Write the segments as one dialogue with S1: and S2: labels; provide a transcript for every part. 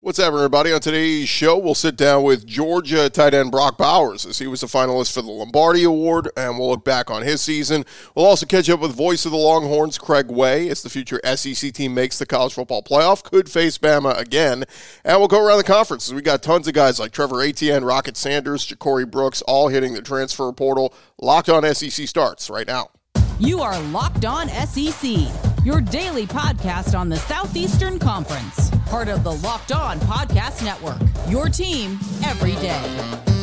S1: What's up, everybody? On today's show, we'll sit down with Georgia tight end Brock Bowers as he was a finalist for the Lombardi Award, and we'll look back on his season. We'll also catch up with voice of the Longhorns, Craig Way, as the future SEC team makes the college football playoff, could face Bama again. And we'll go around the conference. We got tons of guys like Trevor Etienne, Rocket Sanders, Ja'Corey Brooks, all hitting the transfer portal. Locked on SEC starts right now.
S2: You are Locked On SEC, your daily podcast on the Southeastern Conference, part of the Locked On Podcast Network. Your team every day.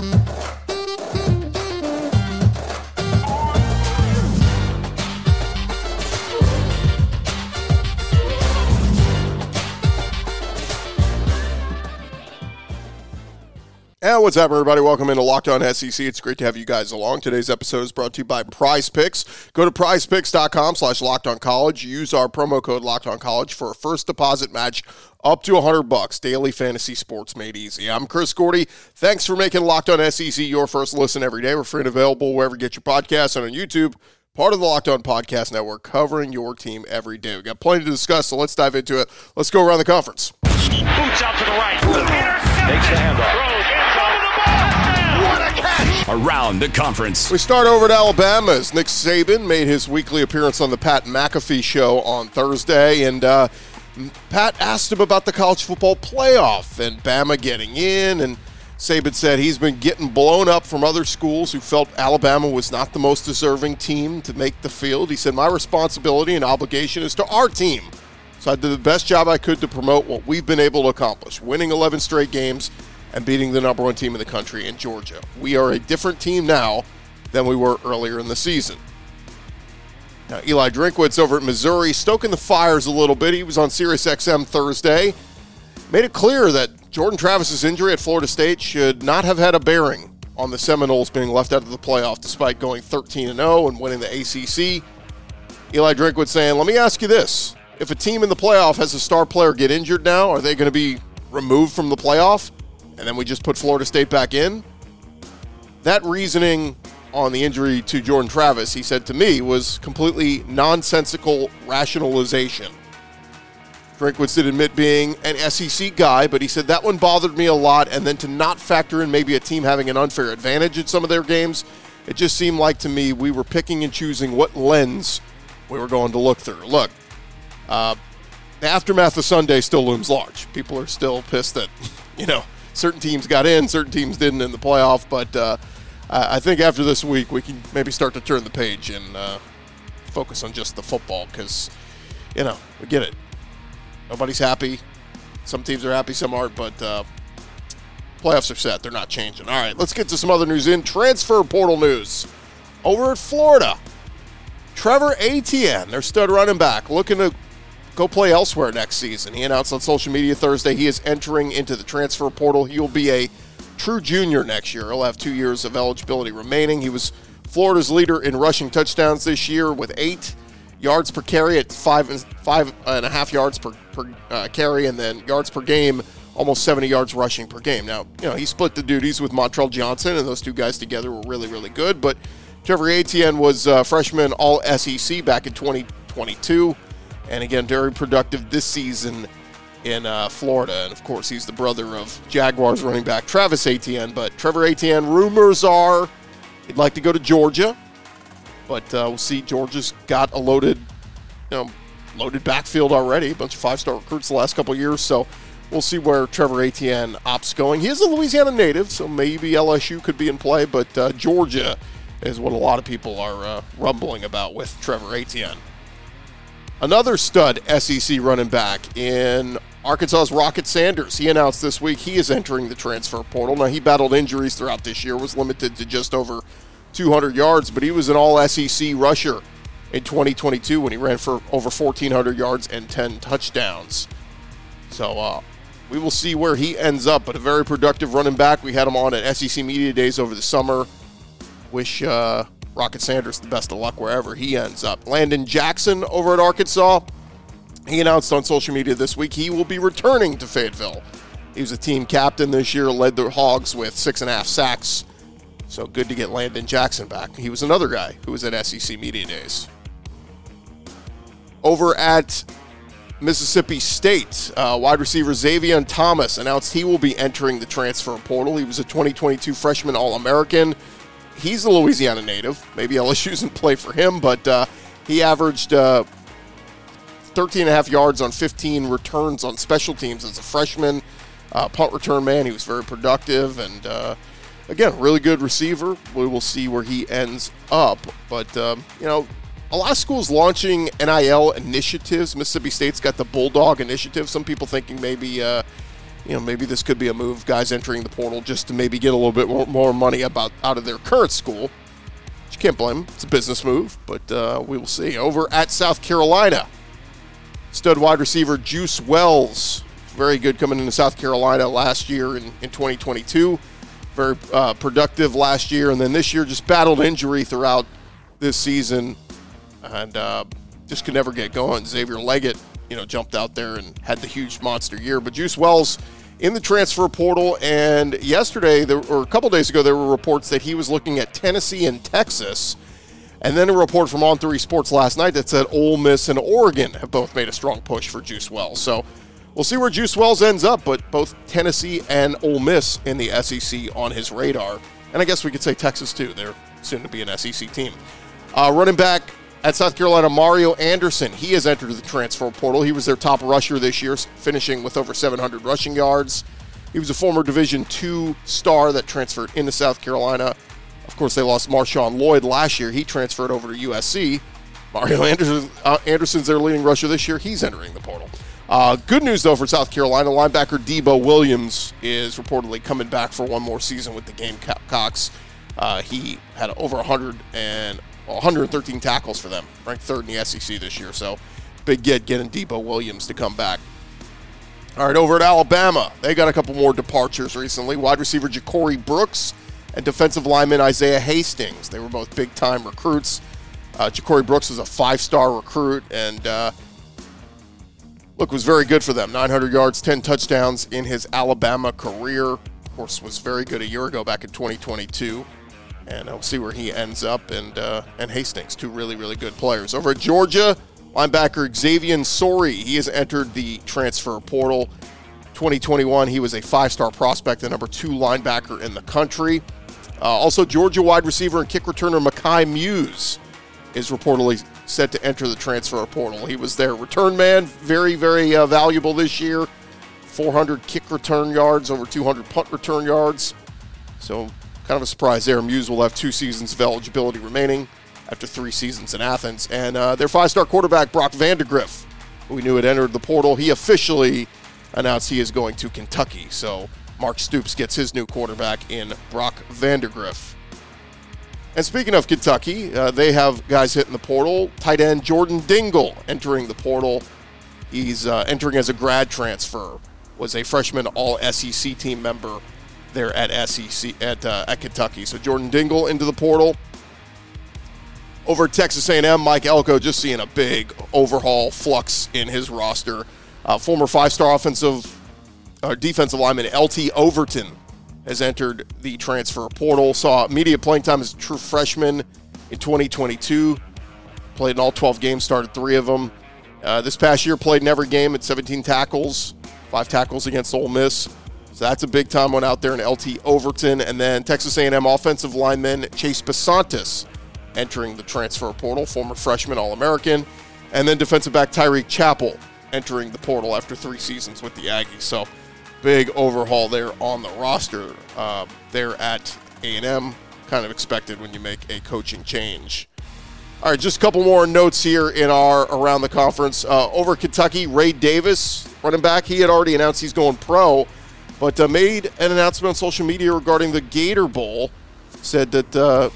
S1: And what's up, everybody? Welcome into Locked On SEC. It's great to have you guys along. Today's episode is brought to you by Prize Picks. Go to prizepicks.com slash locked on college. Use our promo code locked on college for a first deposit match up to 100 bucks. Daily fantasy sports made easy. I'm Chris Gordy. Thanks for making Locked On SEC your first listen every day. We're free and available wherever you get your podcasts and on YouTube. Part of the Locked On Podcast Network, covering your team every day. We got plenty to discuss, so let's dive into it. Let's go around the conference.
S3: Boots out to the right. Takes the handoff.
S4: Around the conference.
S1: We start over at Alabama as Nick Saban made his weekly appearance on the Pat McAfee show on Thursday, and uh, Pat asked him about the college football playoff and Bama getting in, and Saban said he's been getting blown up from other schools who felt Alabama was not the most deserving team to make the field. He said, My responsibility and obligation is to our team. So I did the best job I could to promote what we've been able to accomplish, winning 11 straight games and beating the number one team in the country in Georgia. We are a different team now than we were earlier in the season. Now, Eli Drinkwitz over at Missouri, stoking the fires a little bit. He was on Sirius XM Thursday. Made it clear that Jordan Travis's injury at Florida State should not have had a bearing on the Seminoles being left out of the playoff despite going 13 0 and winning the ACC. Eli Drinkwitz saying, Let me ask you this. If a team in the playoff has a star player get injured now, are they going to be removed from the playoff? And then we just put Florida State back in. That reasoning on the injury to Jordan Travis, he said to me, was completely nonsensical rationalization. Drinkwitz did admit being an SEC guy, but he said that one bothered me a lot. And then to not factor in maybe a team having an unfair advantage in some of their games, it just seemed like to me we were picking and choosing what lens we were going to look through. Look, uh, the aftermath of Sunday still looms large. People are still pissed that, you know, certain teams got in, certain teams didn't in the playoff. But uh, I think after this week, we can maybe start to turn the page and uh, focus on just the football because, you know, we get it. Nobody's happy. Some teams are happy, some aren't, but uh, playoffs are set. They're not changing. All right, let's get to some other news in transfer portal news. Over at Florida, Trevor Etienne, their stud running back, looking to go play elsewhere next season. He announced on social media Thursday he is entering into the transfer portal. He will be a true junior next year. He'll have two years of eligibility remaining. He was Florida's leader in rushing touchdowns this year with eight yards per carry at five and five and a half yards per, per uh, carry, and then yards per game, almost 70 yards rushing per game. Now, you know, he split the duties with Montrell Johnson, and those two guys together were really, really good. But Trevor Etienne was uh, freshman All SEC back in 2022 and again, very productive this season in uh, Florida. And of course, he's the brother of Jaguars running back Travis Etienne. But Trevor Etienne, rumors are he'd like to go to Georgia, but uh, we'll see. Georgia's got a loaded, you know, loaded backfield already. A bunch of five-star recruits the last couple years, so. We'll see where Trevor Etienne opts going. He is a Louisiana native, so maybe LSU could be in play, but uh, Georgia is what a lot of people are uh, rumbling about with Trevor Etienne. Another stud SEC running back in Arkansas's Rocket Sanders. He announced this week he is entering the transfer portal. Now, he battled injuries throughout this year, was limited to just over 200 yards, but he was an all SEC rusher in 2022 when he ran for over 1,400 yards and 10 touchdowns. So, uh, we will see where he ends up, but a very productive running back. We had him on at SEC Media Days over the summer. Wish uh, Rocket Sanders the best of luck wherever he ends up. Landon Jackson over at Arkansas. He announced on social media this week he will be returning to Fayetteville. He was a team captain this year, led the Hogs with six and a half sacks. So good to get Landon Jackson back. He was another guy who was at SEC Media Days. Over at Mississippi State, uh, wide receiver Xavier Thomas announced he will be entering the transfer portal. He was a 2022 freshman All American. He's a Louisiana native. Maybe LSU's in play for him, but uh, he averaged uh, 13 and a half yards on 15 returns on special teams as a freshman. Uh, punt return man, he was very productive and uh, again, really good receiver. We will see where he ends up, but um, you know, a lot of schools launching NIL initiatives. Mississippi State's got the Bulldog Initiative. Some people thinking maybe, uh, you know, maybe this could be a move. Guys entering the portal just to maybe get a little bit more, money about out of their current school. You can't blame them. It's a business move, but uh, we will see. Over at South Carolina, stud wide receiver Juice Wells, very good coming into South Carolina last year in, in 2022. Very uh, productive last year, and then this year just battled injury throughout this season and uh, just could never get going. Xavier Legette, you know, jumped out there and had the huge monster year. But Juice Wells in the transfer portal, and yesterday, there, or a couple days ago, there were reports that he was looking at Tennessee and Texas. And then a report from On Three Sports last night that said Ole Miss and Oregon have both made a strong push for Juice Wells. So we'll see where Juice Wells ends up, but both Tennessee and Ole Miss in the SEC on his radar. And I guess we could say Texas too. They're soon to be an SEC team. Uh, running back at South Carolina, Mario Anderson. He has entered the transfer portal. He was their top rusher this year, finishing with over 700 rushing yards. He was a former Division II star that transferred into South Carolina. Of course, they lost Marshawn Lloyd last year. He transferred over to USC. Mario Anderson, uh, Anderson's their leading rusher this year. He's entering the portal. Uh, good news, though, for South Carolina. Linebacker Debo Williams is reportedly coming back for one more season with the Gamecocks. Uh, he had over 100 and 113 tackles for them, ranked third in the SEC this year. So big get getting Debo Williams to come back. All right, over at Alabama, they got a couple more departures recently. Wide receiver Ja'Corey Brooks and defensive lineman Isaiah Hastings. They were both big time recruits. Uh, Ja'Corey Brooks was a five star recruit and uh, look was very good for them. 900 yards, 10 touchdowns in his Alabama career. Of course, was very good a year ago back in 2022 and we'll see where he ends up. And uh, and Hastings, two really really good players over at Georgia. Linebacker Xavian Sorey, he has entered the transfer portal. 2021, he was a five-star prospect, the number two linebacker in the country. Uh, also, Georgia wide receiver and kick returner Mekhi Mews is reportedly set to enter the transfer portal. He was their return man, very, very uh, valuable this year. 400 kick return yards, over 200 punt return yards. So Kind of a surprise there. Mews will have two seasons of eligibility remaining after three seasons in Athens. And uh, their five star quarterback, Brock Vandagriff, who we knew had entered the portal, he officially announced he is going to Kentucky. So Mark Stoops gets his new quarterback in Brock Vandagriff. And speaking of Kentucky, uh, they have guys hitting the portal. Tight end Jordan Dingle entering the portal. He's uh, entering as a grad transfer. Was a freshman All SEC team member there at SEC at uh, at Kentucky. So Jordan Dingle into the portal. Over Texas A&M, Mike Elko just seeing a big overhaul flux in his roster. Uh, former five-star offensive uh, defensive lineman LT Overton has entered the transfer portal. Saw media playing time as a true freshman in 2022. Played in all 12 games, started three of them. Uh, this past year, played in every game at 17 tackles, five tackles against Ole Miss. So that's a big time one out there in LT Overton. And then Texas A&M offensive lineman Chase Bisontis entering the transfer portal, former freshman All-American. And then defensive back Tyreek Chappell entering the portal after three seasons with the Aggies. So big overhaul there on the roster uh, there at A&M. Kind of expected when you make a coaching change. All right, just a couple more notes here in our around the conference. Uh, over Kentucky, Ray Davis, running back, he had already announced he's going pro but uh, made an announcement on social media regarding the Gator Bowl. Said that, uh,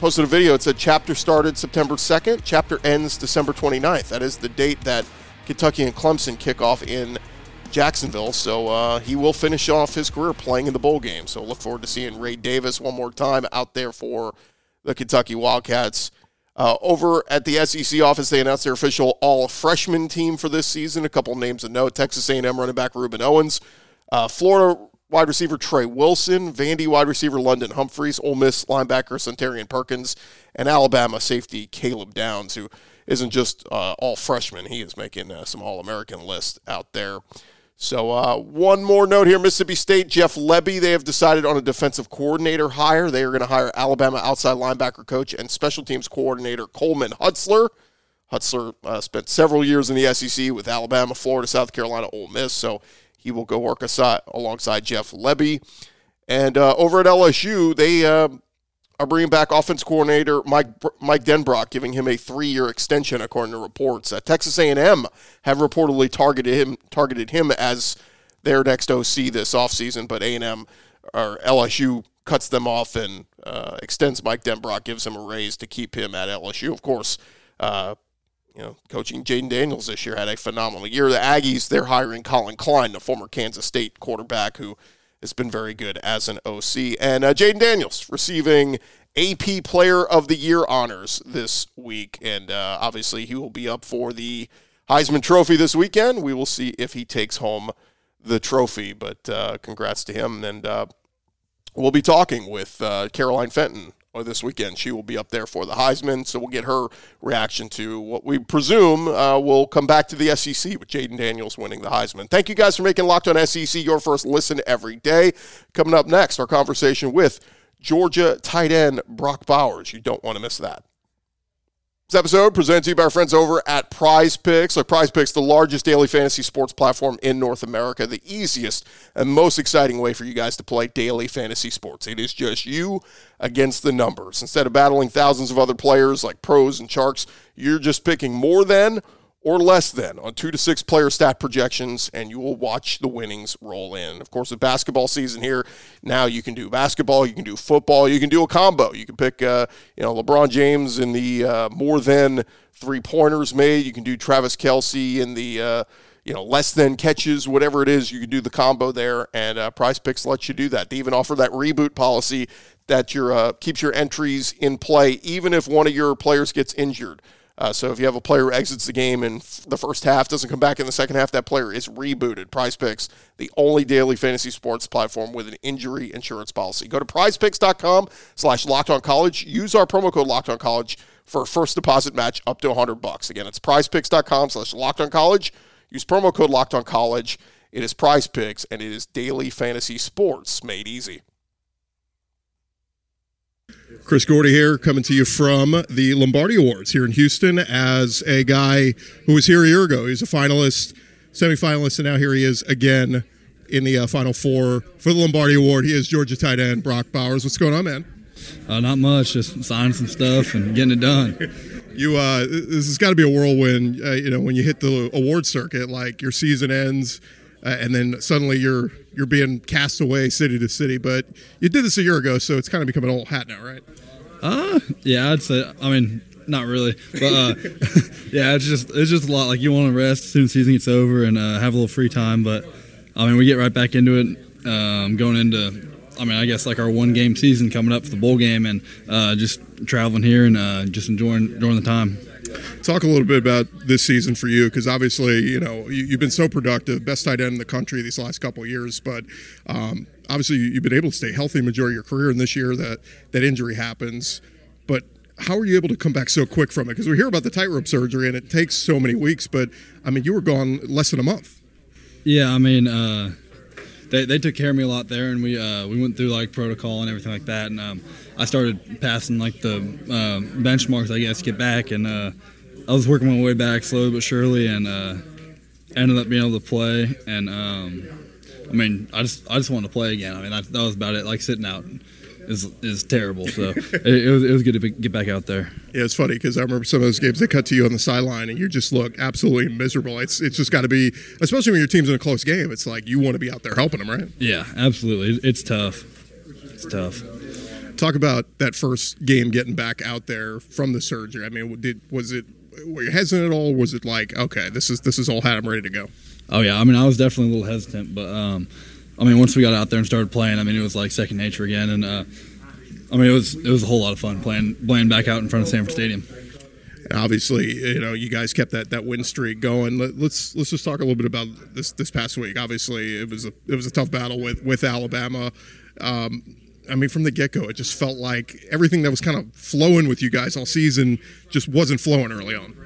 S1: posted a video. It said chapter started September 2nd, chapter ends December 29th. That is the date that Kentucky and Clemson kick off in Jacksonville. So uh, he will finish off his career playing in the bowl game. So look forward to seeing Ray Davis one more time out there for the Kentucky Wildcats. Uh, over at the SEC office, they announced their official all freshman team for this season. A couple names to note: Texas A&M running back Rueben Owens, uh, Florida wide receiver Trey Wilson, Vandy wide receiver London Humphreys, Ole Miss linebacker Suntarine Perkins, and Alabama safety Caleb Downs, who isn't just uh, all freshmen. He is making uh, some All American list out there. So, uh, one more note here Mississippi State, Jeff Lebby, they have decided on a defensive coordinator hire. They are going to hire Alabama outside linebacker coach and special teams coordinator Coleman Hutzler. Hutzler uh, spent several years in the SEC with Alabama, Florida, South Carolina, Ole Miss, so he will go work aside, alongside Jeff Lebby. And uh, over at LSU, they uh, are bringing back offense coordinator Mike Mike Denbrock, giving him a three-year extension, according to reports. Uh, Texas A&M have reportedly targeted him targeted him as their next OC this offseason, but A&M or LSU cuts them off and uh, extends Mike Denbrock, gives him a raise to keep him at LSU. Of course, uh, you know, coaching Jayden Daniels this year had a phenomenal year. The Aggies, they're hiring Collin Klein, the former Kansas State quarterback who – has been very good as an OC. And uh, Jayden Daniels receiving AP Player of the Year honors this week. And uh, obviously, he will be up for the Heisman Trophy this weekend. We will see if he takes home the trophy. But uh, congrats to him. And uh, we'll be talking with uh, Caroline Fenton or this weekend. She will be up there for the Heisman, so we'll get her reaction to what we presume uh, will come back to the SEC with Jayden Daniels winning the Heisman. Thank you guys for making Locked On SEC your first listen every day. Coming up next, our conversation with Georgia tight end Brock Bowers. You don't want to miss that. This episode presented to you by our friends over at Prize Picks. Like Prize Picks, the largest daily fantasy sports platform in North America, the easiest and most exciting way for you guys to play daily fantasy sports. It is just you against the numbers. Instead of battling thousands of other players like pros and sharks, you're just picking more than or less than on two to six player stat projections, and you will watch the winnings roll in. Of course, with basketball season here, now you can do basketball, you can do football, you can do a combo. You can pick, uh, you know, LeBron James in the uh, more than three pointers made. You can do Travis Kelce in the uh, you know, less than catches, whatever it is, you can do the combo there, and uh, Prize Picks lets you do that. They even offer that reboot policy that your uh, keeps your entries in play, even if one of your players gets injured. Uh, so if you have a player who exits the game in the first half, doesn't come back in the second half, that player is rebooted. Prize Picks, the only daily fantasy sports platform with an injury insurance policy. Go to prizepicks.com slash locked on college. Use our promo code locked on college for a first deposit match up to 100 bucks. Again, it's prizepicks.com slash locked on college. Use promo code locked on college. It is prize picks and it is daily fantasy sports made easy.
S5: Chris Gordy here, coming to you from the Lombardi Awards here in Houston as a guy who was here a year ago. He's a finalist, semifinalist, and now here he is again in the uh, Final Four for the Lombardi Award. He is Georgia tight end Brock Bowers. What's going on, man?
S6: Uh, not much, just signing some stuff and getting it done.
S5: you, uh, this has got to be a whirlwind. Uh, you know, when you hit the award circuit, like your season ends, uh, and then suddenly you're you're being cast away city to city. But you did this a year ago, so it's kind of become an old hat now, right?
S6: Uh, yeah, I'd say. I mean, not really, but uh, yeah, it's just it's just a lot. Like you want to rest as soon as season gets over and uh, have a little free time. But I mean, we get right back into it, um, going into. I mean, I guess like our one game season coming up for the bowl game, and uh, just traveling here and uh, just enjoying enjoying the time.
S5: Talk a little bit about this season for you, because obviously, you know, you, have been so productive, best tight end in the country these last couple years. But um, obviously, you've been able to stay healthy majority of your career, and this year that that injury happens. But how are you able to come back so quick from it? Because we hear about the tightrope surgery, and it takes so many weeks. But I mean, you were gone less than a month.
S6: Yeah, I mean. Uh they, they took care of me a lot there, and we uh, we went through like protocol and everything like that, and um, I started passing like the uh, benchmarks, I guess, get back, and uh, I was working my way back slowly but surely, and uh, ended up being able to play. And um, I mean, I just I just wanted to play again. I mean, that, that was about it. Like sitting out is is terrible. So it, it, was it was good to be, get back out there.
S5: Yeah, it's funny because I remember some of those games they cut to you on the sideline and you just look absolutely miserable. It's it's just got to be, especially when your team's in a close game. It's like you want to be out there helping them, right?
S6: Yeah, absolutely. It's tough. It's tough.
S5: Talk about that first game getting back out there from the surgery. I mean, did was it were you hesitant at all? was it like, okay, this is this is all had, I'm ready to go?
S6: Oh yeah, I mean, I was definitely a little hesitant, but um, I mean, once we got out there and started playing, I mean, it was like second nature again, and uh, I mean, it was it was a whole lot of fun playing playing back out in front of Sanford Stadium.
S5: obviously, you know, you guys kept that, that win streak going. Let, us let's just talk a little bit about this this past week. Obviously, it was a it was a tough battle with with Alabama. Um,
S1: I mean, from the get go, it just felt like everything that was kind of flowing with you guys all season just wasn't flowing early on.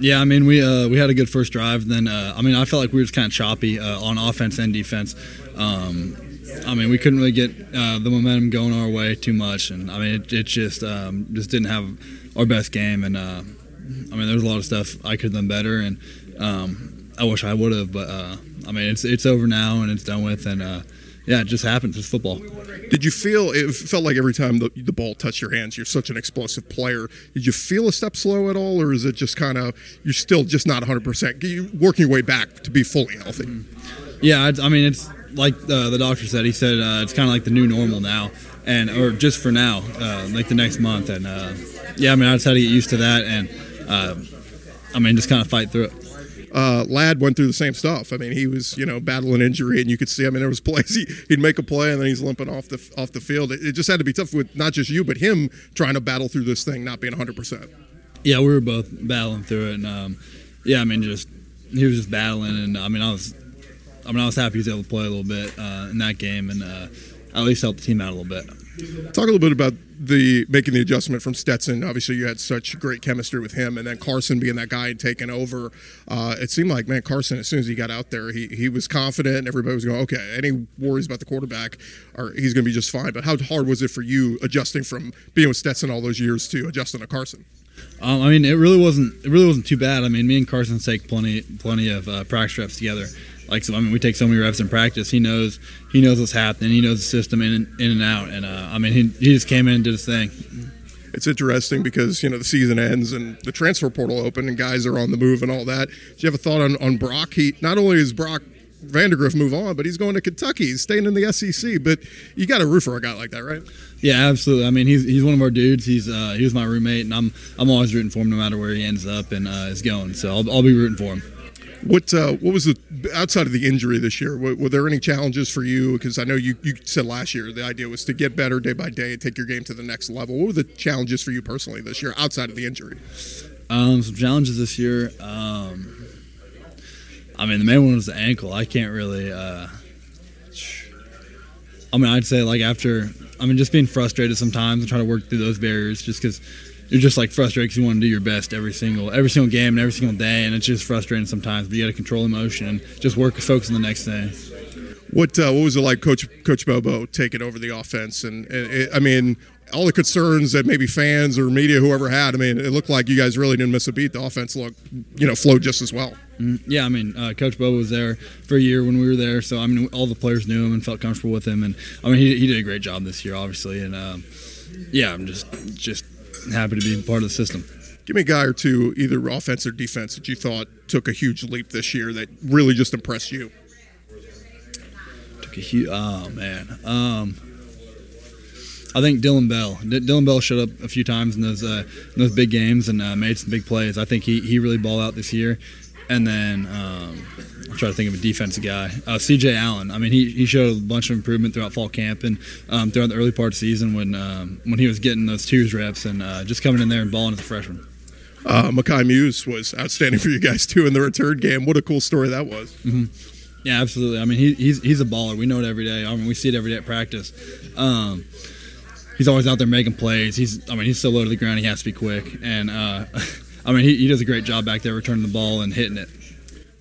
S6: Yeah, I mean we uh, we had a good first drive. Then uh, I mean I felt like we were just kind of choppy uh, on offense and defense. Um, I mean we couldn't really get uh, the momentum going our way too much, and I mean it, it just um, just didn't have our best game. And uh, I mean there's a lot of stuff I could have done better, and um, I wish I would have. But uh, I mean it's it's over now and it's done with, and uh, yeah, it just happens. It's football.
S1: Did you feel it felt like every time the, the ball touched your hands, you're such an explosive player? Did you feel a step slow at all, or is it just kind of you're still just not 100 percent? You working your way back to be fully healthy.
S6: Yeah, I, I mean it's like uh, the doctor said. He said uh, it's kind of like the new normal now, and or just for now, uh, like the next month. And uh, yeah, I mean I just had to get used to that, and uh, I mean just kind of fight through it.
S1: Uh, Ladd went through the same stuff. I mean, he was you know battling injury, and you could see. I mean, there was plays he, he'd make a play, and then he's limping off the off the field. It, it just had to be tough with not just you, but him trying to battle through this thing, not being 100 percent.
S6: Yeah, we were both battling through it, and um, yeah, I mean just he was just battling, and I mean I was, I mean I was happy he was able to play a little bit uh, in that game, and uh, at least help the team out a little bit.
S1: Talk a little bit about the making the adjustment from Stetson. Obviously, you had such great chemistry with him, and then Carson being that guy and taking over. Uh, it seemed like man, Carson as soon as he got out there, he he was confident, and everybody was going, okay, any worries about the quarterback, or he's going to be just fine. But how hard was it for you adjusting from being with Stetson all those years to adjusting to Carson?
S6: Um, I mean, it really wasn't. It really wasn't too bad. I mean, me and Carson take plenty, plenty of uh, practice reps together. Like, so, I mean, we take so many reps in practice. He knows, he knows what's happening. He knows the system in and, in and out. And uh, I mean, he, he just came in and did his thing.
S1: It's interesting because you know the season ends and the transfer portal open and guys are on the move and all that. Do you have a thought on, on Brock? He not only is Brock Vandagriff move on, but he's going to Kentucky. He's staying in the SEC. But you got to root for a guy like that, right?
S6: Yeah, absolutely. I mean, he's he's one of our dudes. He's uh, he was my roommate, and I'm I'm always rooting for him no matter where he ends up and uh, is going. So I'll, I'll be rooting for him.
S1: What uh, what was the outside of the injury this year? Were, were there any challenges for you? Because I know you, you said last year the idea was to get better day by day and take your game to the next level. What were the challenges for you personally this year outside of the injury?
S6: Um, some challenges this year. Um, I mean, the main one was the ankle. I can't really. Uh, I mean, I'd say like after. I mean, just being frustrated sometimes and trying to work through those barriers, just because you're just like frustrated because you want to do your best every single every single game and every single day, and it's just frustrating sometimes. But you got to control emotion and just work, focus on the next thing.
S1: What uh, what was it like, Coach Coach Bobo taking over the offense? And, and it, I mean, all the concerns that maybe fans or media, whoever had. I mean, it looked like you guys really didn't miss a beat. The offense looked, you know, flowed just as well.
S6: Yeah, I mean, uh, Coach Bobo was there for a year when we were there, so I mean, all the players knew him and felt comfortable with him, and I mean, he, he did a great job this year, obviously, and um, yeah, I'm just just happy to be part of the system.
S1: Give me a guy or two, either offense or defense, that you thought took a huge leap this year that really just impressed you.
S6: Took a huge, oh man, um, I think Dillon Bell. D- Dillon Bell showed up a few times in those uh, in those big games and uh, made some big plays. I think he he really balled out this year. And then um, I'm trying to think of a defensive guy. Uh, C.J. Allen. I mean, he, he showed a bunch of improvement throughout fall camp and um, throughout the early part of the season when um, when he was getting those twos reps and uh, just coming in there and balling as a freshman.
S1: Uh, Mekhi Mews was outstanding for you guys too in the return game. What a cool story that was.
S6: Yeah, absolutely. I mean, he, he's he's a baller. We know it every day. I mean, we see it every day at practice. Um, he's always out there making plays. He's I mean, he's so low to the ground. He has to be quick. And uh, I mean, he, he does a great job back there returning the ball and hitting it.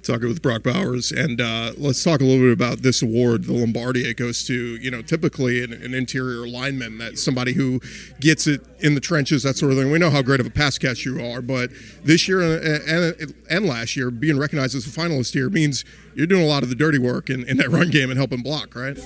S1: talking with Brock Bowers, and uh, let's talk a little bit about this award, the Lombardi. It goes to you know typically an, an interior lineman, that somebody who gets it in the trenches, that sort of thing. We know how great of a pass catch you are, but this year and, and, and last year, being recognized as a finalist here means you're doing a lot of the dirty work in, in that run game and helping block, right?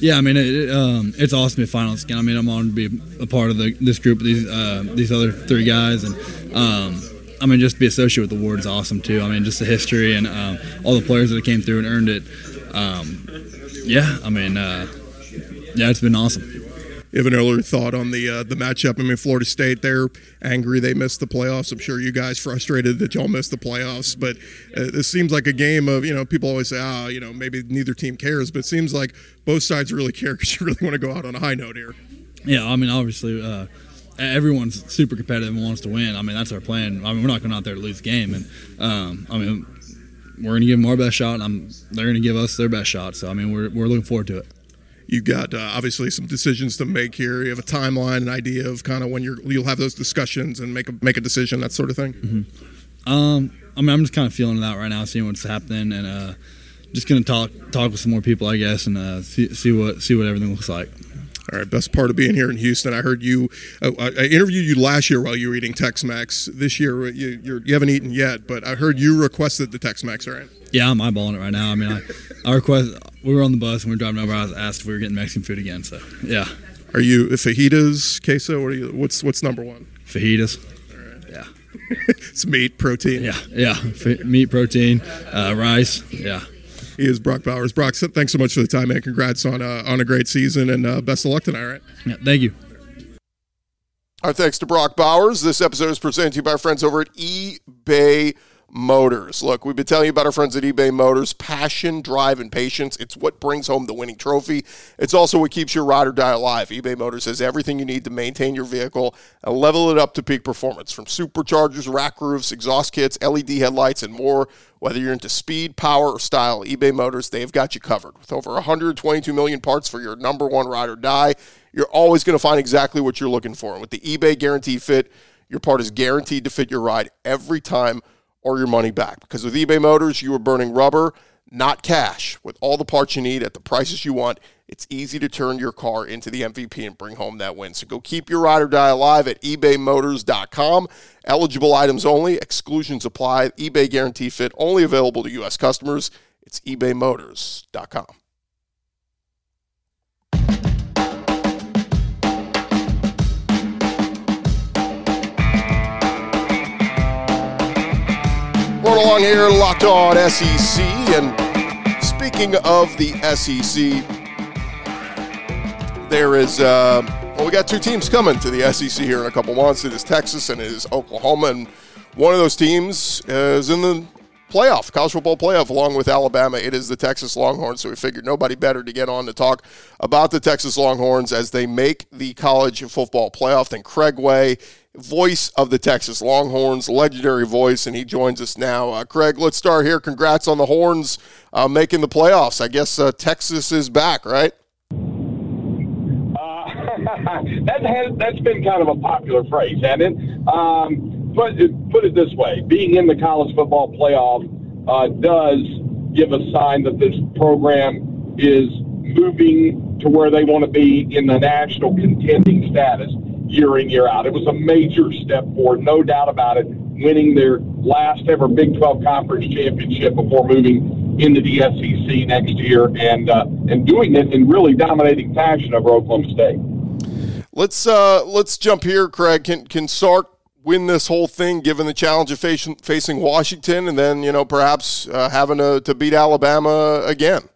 S6: Yeah, I mean, it, it, um, it's awesome to be a finalist again. I mean, I'm honored to be a part of the, this group, these uh, these other three guys, and um, I mean, just to be associated with the award is awesome too. I mean, just the history and um, all the players that came through and earned it. Um, yeah, I mean, uh, yeah, it's been awesome.
S1: You have an earlier thought on the uh, the matchup. I mean, Florida State, they're angry they missed the playoffs. I'm sure you guys frustrated that y'all missed the playoffs. But uh, this seems like a game of you know people always say, ah, you know, maybe neither team cares. But it seems like both sides really care because you really want to go out on a high note here.
S6: Yeah, I mean, obviously, uh, everyone's super competitive and wants to win. I mean, that's our plan. I mean, we're not going out there to lose the game, and um, I mean, we're going to give them our best shot, and I'm, they're going to give us their best shot. So, I mean, we're, we're looking forward to it.
S5: You've got uh, obviously some decisions to make here. You have a timeline, an idea of kind of when you're you'll have those discussions and make a make a decision, that sort of thing.
S6: Mm-hmm. Um, I mean, I'm just kind of feeling it out right now, seeing what's happening, and uh, just gonna talk talk with some more people, I guess, and uh, see, see what see what everything looks like.
S5: All right, best part of being here in Houston. I heard you. Uh, I interviewed you last year while you were eating Tex-Mex. This year you, you're, you have not eaten yet, but I heard you requested the Tex-Mex, right?
S6: Yeah, I'm eyeballing it right now. I mean, I, I request. We were on the bus and we were driving over. I was asked if we were getting Mexican food again. So yeah.
S5: Are you fajitas, queso? What are you? What's what's number one?
S6: Fajitas. Yeah.
S5: it's meat, protein.
S6: Yeah, yeah. F- meat, protein, uh, rice. Yeah.
S5: He is Brock Bowers. Brock, thanks so much for the time, man. Congrats on uh, on a great season and uh, best of luck tonight. All right.
S6: Yeah, thank you.
S1: Our thanks to Brock Bowers. This episode is presented to you by our friends over at eBay Motors. Look, we've been telling you about our friends at eBay Motors. Passion, drive, and patience. It's what brings home the winning trophy. It's also what keeps your ride or die alive. eBay Motors has everything you need to maintain your vehicle and level it up to peak performance from superchargers, rack roofs, exhaust kits, LED headlights, and more. Whether you're into speed, power, or style, eBay Motors, they've got you covered. With over 122 million parts for your number one ride or die, you're always going to find exactly what you're looking for. And with the eBay Guarantee Fit, your part is guaranteed to fit your ride every time or your money back. Because with eBay Motors, you are burning rubber, not cash. With all the parts you need at the prices you want, it's easy to turn your car into the MVP and bring home that win. So go keep your ride or die alive at ebaymotors.com. Eligible items only, exclusions apply. eBay guarantee fit only available to U.S. customers. It's ebaymotors.com. Rolling along here, locked on SEC. And speaking of the SEC, there is, uh, well, we got two teams coming to the SEC here in a couple months. It is Texas and it is Oklahoma. And one of those teams is in the playoff, college football playoff, along with Alabama. It is the Texas Longhorns. So we figured nobody better to get on to talk about the Texas Longhorns as they make the college football playoff than Craig Way, voice of the Texas Longhorns, legendary voice, and he joins us now. Uh, Craig, let's start here. Congrats on the Horns uh, making the playoffs. I guess uh, Texas is back, right?
S7: that has that's been kind of a popular phrase, hasn't it? Um, put put it this way: being in the college football playoff uh, does give a sign that this program is moving to where they want to be in the national contending status year in year out. It was a major step forward, no doubt about it. Winning their last ever Big 12 conference championship before moving into the SEC next year, and uh, and doing it in really dominating fashion over Oklahoma State.
S1: Let's uh, let's jump here, Craig. Can can Sark win this whole thing, given the challenge of facing, facing Washington, and then you know perhaps uh, having to, to beat Alabama again?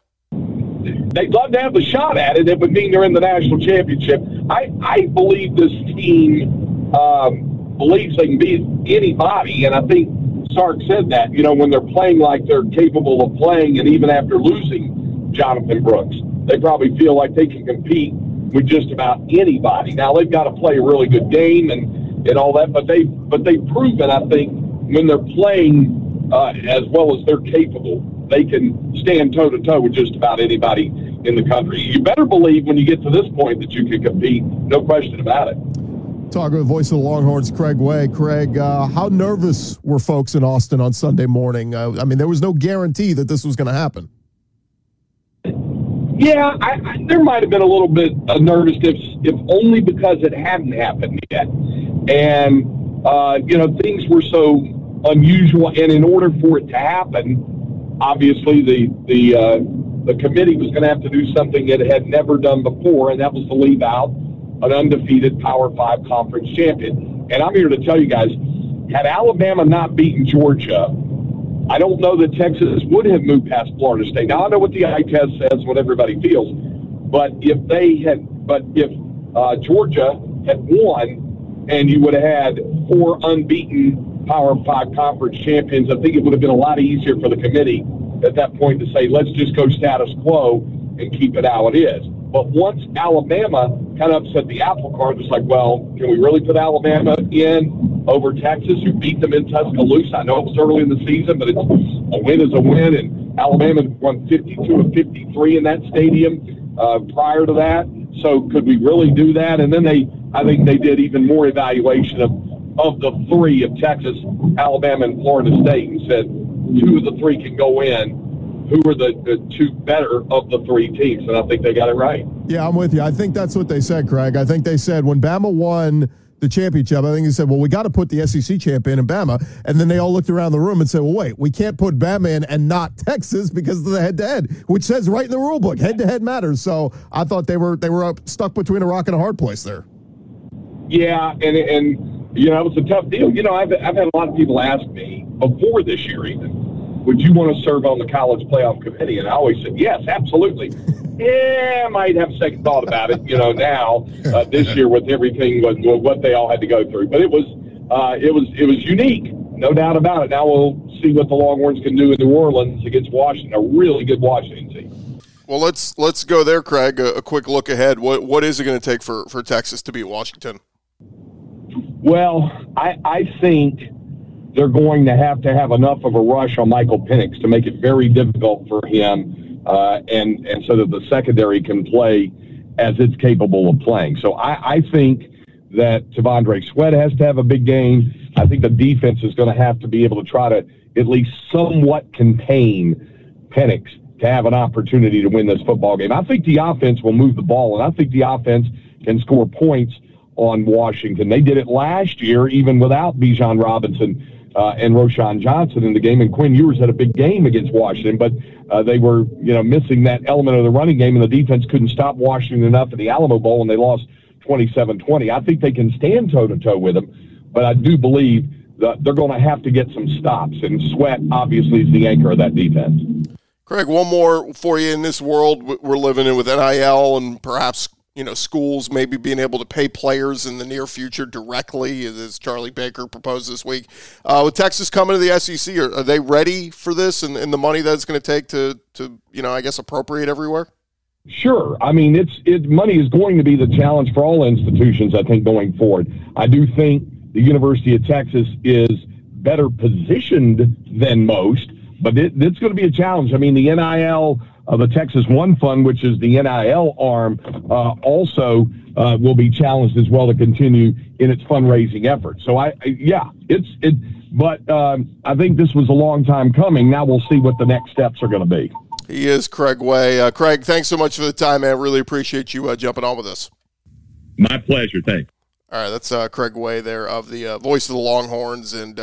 S7: They'd love to have the shot at it. It would mean they're in the national championship. I I believe this team um, believes they can beat anybody, and I think Sark said that. You know, when they're playing like they're capable of playing, and even after losing Jonathan Brooks, they probably feel like they can compete with just about anybody. Now they've got to play a really good game and, and all that, but they but they've proven I think when they're playing uh, as well as they're capable, they can stand toe to toe with just about anybody in the country. You better believe when you get to this point that you can compete, no question about it.
S8: Talking with voice of the Longhorns, Craig Way. Craig, uh, how nervous were folks in Austin on Sunday morning? Uh, I mean, there was no guarantee that this was going to happen.
S7: Yeah, I, I, there might have been a little bit of nervousness, if only because it hadn't happened yet, and uh, you know things were so unusual. And in order for it to happen, obviously the the uh, the committee was going to have to do something it had never done before, and that was to leave out an undefeated Power Five conference champion. And I'm here to tell you guys, had Alabama not beaten Georgia I don't know that Texas would have moved past Florida State. Now I know what the eye test says, what everybody feels, but if they had, but if uh, Georgia had won, and you would have had four unbeaten Power Five conference champions, I think it would have been a lot easier for the committee at that point to say, let's just go status quo and keep it how it is. But once Alabama kind of upset the apple cart, it's like, well, can we really put Alabama in? over Texas, who beat them in Tuscaloosa. I know it was early in the season, but it's a win is a win. And Alabama won 52 of 53 in that stadium. uh, prior to that. So could we really do that? And then they, I think they did even more evaluation of of the three of Texas, Alabama, and Florida State, and said two of the three can go in. Who are the, the two better of the three teams? And I think they got it right.
S8: Yeah, I'm with you. I think that's what they said, Craig. I think they said when Bama won the championship, I think they said, well, we got to put the SEC champion in Bama. And then they all looked around the room and said, well, wait, we can't put Bama in and not Texas because of the head to head, which says right in the rule book, head to head matters. So I thought they were they were up, stuck between a rock and a hard place there.
S7: Yeah, and and you know, it was a tough deal. You know, I've, I've had a lot of people ask me before this year even, would you want to serve on the college playoff committee? And I always said, yes, absolutely. yeah, I might have a second thought about it, you know, now, uh, this year with everything, with, with what they all had to go through. But it was, uh, it was, it was unique, no doubt about it. Now we'll see what the Longhorns can do in New Orleans against Washington, a really good Washington team.
S1: Well, let's let's go there, Craig. A, a quick look ahead. What what is it going to take for, for Texas to beat Washington?
S7: Well, I, I think they're going to have to have enough of a rush on Michael Penix to make it very difficult for him, uh, and and so that the secondary can play as it's capable of playing. So I, I think that T'Vondre Sweat has to have a big game. I think the defense is going to have to be able to try to at least somewhat contain Penix to have an opportunity to win this football game. I think the offense will move the ball, and I think the offense can score points on Washington. They did it last year, even without Bijan Robinson uh, and Roschon Johnson in the game. And Quinn Ewers had a big game against Washington, but uh, they were, you know, missing that element of the running game, and the defense couldn't stop Washington enough at the Alamo Bowl, and they lost 27-20. I think they can stand toe to toe with them, but I do believe that they're going to have to get some stops, and Sweat obviously is the anchor of that defense.
S1: Craig, one more for you in this world we're living in with NIL and perhaps you know, schools maybe being able to pay players in the near future directly, as Charlie Baker proposed this week. Uh, with Texas coming to the SEC, are, are they ready for this and, and the money that it's going to take to, to, you know, I guess appropriate everywhere?
S7: Sure. I mean, it's it money is going to be the challenge for all institutions. I think going forward, I do think the University of Texas is better positioned than most, but it, it's going to be a challenge. I mean, the NIL uh, the Texas One Fund, which is the NIL arm, uh, also uh, will be challenged as well to continue in its fundraising efforts. So I, I yeah, it's it, but um, I think this was a long time coming. Now we'll see what the next steps are going to be.
S1: He is Craig Way. Uh, Craig, thanks so much for the time, man. Really appreciate you uh, jumping on with us.
S7: My pleasure. Thanks.
S1: All right, that's uh, Craig Way there of the voice of the Longhorns and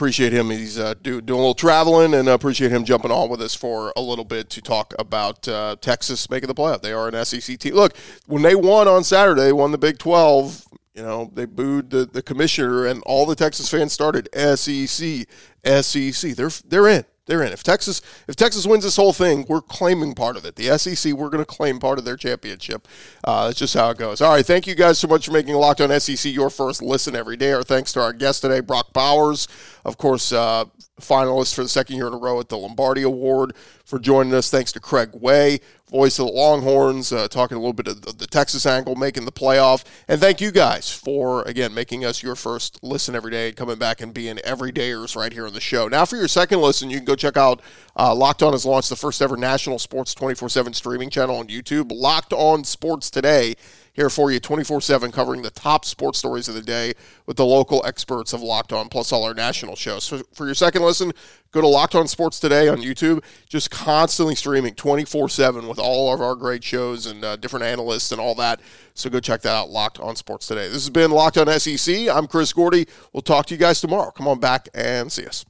S1: appreciate him. He's uh, do, doing a little traveling, and appreciate him jumping on with us for a little bit to talk about uh, Texas making the playoff. They are an SEC team. Look, when they won on Saturday, won the Big Twelve. You know, they booed the, the commissioner, and all the Texas fans started SEC, SEC. They're they're in they're in. If Texas if Texas wins this whole thing, we're claiming part of it. The SEC, we're going to claim part of their championship. Uh, that's just how it goes. All right, thank you guys so much for making Locked On SEC your first listen every day. Our thanks to our guest today, Brock Bowers, of course, uh, finalist for the second year in a row at the Lombardi Award, for joining us. Thanks to Craig Way voice of the Longhorns, uh, talking a little bit of the, the, Texas angle, making the playoff. And thank you guys for, again, making us your first listen every day, and coming back and being everydayers right here on the show. Now, for your second listen, you can go check out uh, Locked On has launched the first ever national sports 24 7 streaming channel on YouTube, Locked On Sports Today here for you 24 7, covering the top sports stories of the day with the local experts of Locked On, plus all our national shows. So for your second listen, go to Locked On Sports Today on YouTube, just constantly streaming 24 7 with all of our great shows and uh, different analysts and all that. So go check that out, Locked On Sports Today. This has been Locked On SEC. I'm Chris Gordy. We'll talk to you guys tomorrow. Come on back and see us.